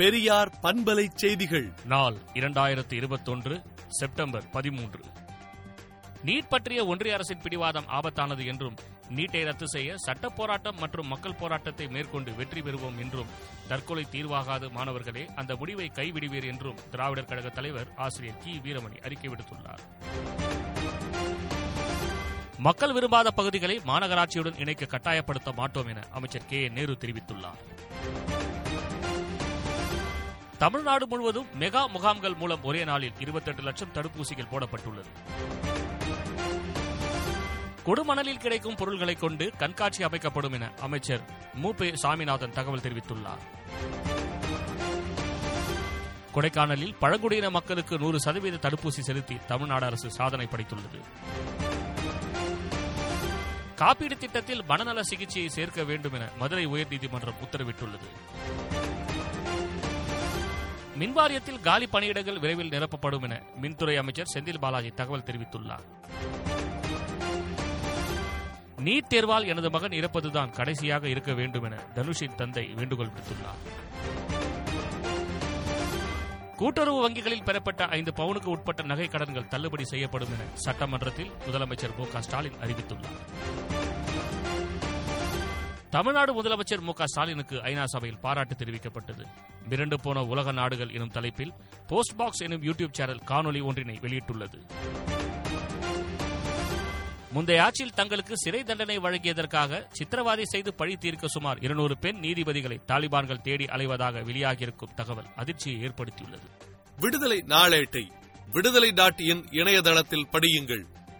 பெரியார் பண்பலை செய்திகள். நாள் இரண்டாயிரத்து இருபத்தொன்று செப்டம்பர் பதிமூன்று. நீட் பற்றிய ஒன்றிய அரசின் பிடிவாதம் ஆபத்தானது என்றும் நீட்டை ரத்து செய்ய சட்ட போராட்டம் மற்றும் மக்கள் போராட்டத்தை மேற்கொண்டு வெற்றி பெறுவோம் என்றும் தற்கொலை தீர்வாகாது மாணவர்களே அந்த முடிவை கைவிடுவீர் என்றும் திராவிடர் கழக தலைவர் ஆசிரியர் கி. வீரமணி அறிக்கை விடுத்துள்ளார். மக்கள் விரும்பாத பகுதிகளை மாநகராட்சியுடன் இணைக்க கட்டாயப்படுத்த மாட்டோம் என அமைச்சர் கே. நேரு தெரிவித்துள்ளார். தமிழ்நாடு முழுவதும் மெகா முகாம்கள் மூலம் ஒரே நாளில் 28 லட்சம் தடுப்பூசிகள் போடப்பட்டுள்ளது. கொடுமணலில் கிடைக்கும் பொருள்களை கொண்டு கண்காட்சி அமைக்கப்படும் என அமைச்சர் மு. பே. சாமிநாதன் தகவல் தெரிவித்துள்ளார். கொடைக்கானலில் பழங்குடியின மக்களுக்கு நூறு சதவீத தடுப்பூசி செலுத்தி தமிழ்நாடு அரசு சாதனை படைத்துள்ளது. காப்பீடு திட்டத்தில் மனநல சிகிச்சையை சேர்க்க வேண்டும் என மதுரை உயர்நீதிமன்றம் உத்தரவிட்டுள்ளது. மின்வாரியத்தில் காலி பணியிடங்கள் விரைவில் நிரப்பப்படும் என மின்துறை அமைச்சர் செந்தில் பாலாஜி தகவல் தெரிவித்துள்ளார். நீட் தேர்வால் எனது மகன் இறப்பதுதான் கடைசியாக இருக்க வேண்டும் என தனுஷின் தந்தை வேண்டுகோள் விடுத்துள்ளார். கூட்டுறவு வங்கிகளில் பெறப்பட்ட ஐந்து பவுனுக்கு உட்பட்ட நகை கடன்கள் தள்ளுபடி செய்யப்படும் என சட்டமன்றத்தில் முதலமைச்சர் மு க ஸ்டாலின் அறிவித்துள்ளார். தமிழ்நாடு முதலமைச்சர் மு க ஸ்டாலினுக்கு ஐநா சபையில் பாராட்டு தெரிவிக்கப்பட்டது. மிரண்டு போன உலக நாடுகள் எனும் தலைப்பில் போஸ்ட் பாக்ஸ் எனும் யூடியூப் சேனல் காணொலி ஒன்றினை வெளியிட்டுள்ளது. முந்தைய ஆட்சியில் தங்களுக்கு சிறை தண்டனை வழங்கியதற்காக சித்திரவாதை செய்து பழி தீர்க்க சுமார் இருநூறு பெண் நீதிபதிகளை தாலிபான்கள் தேடி அலைவதாக வெளியாகியிருக்கும் தகவல் அதிர்ச்சியை ஏற்படுத்தியுள்ளது. விடுதலை நாளேட்டை விடுதலை டாட் இன் இணையதளத்தில் படியுங்கள்.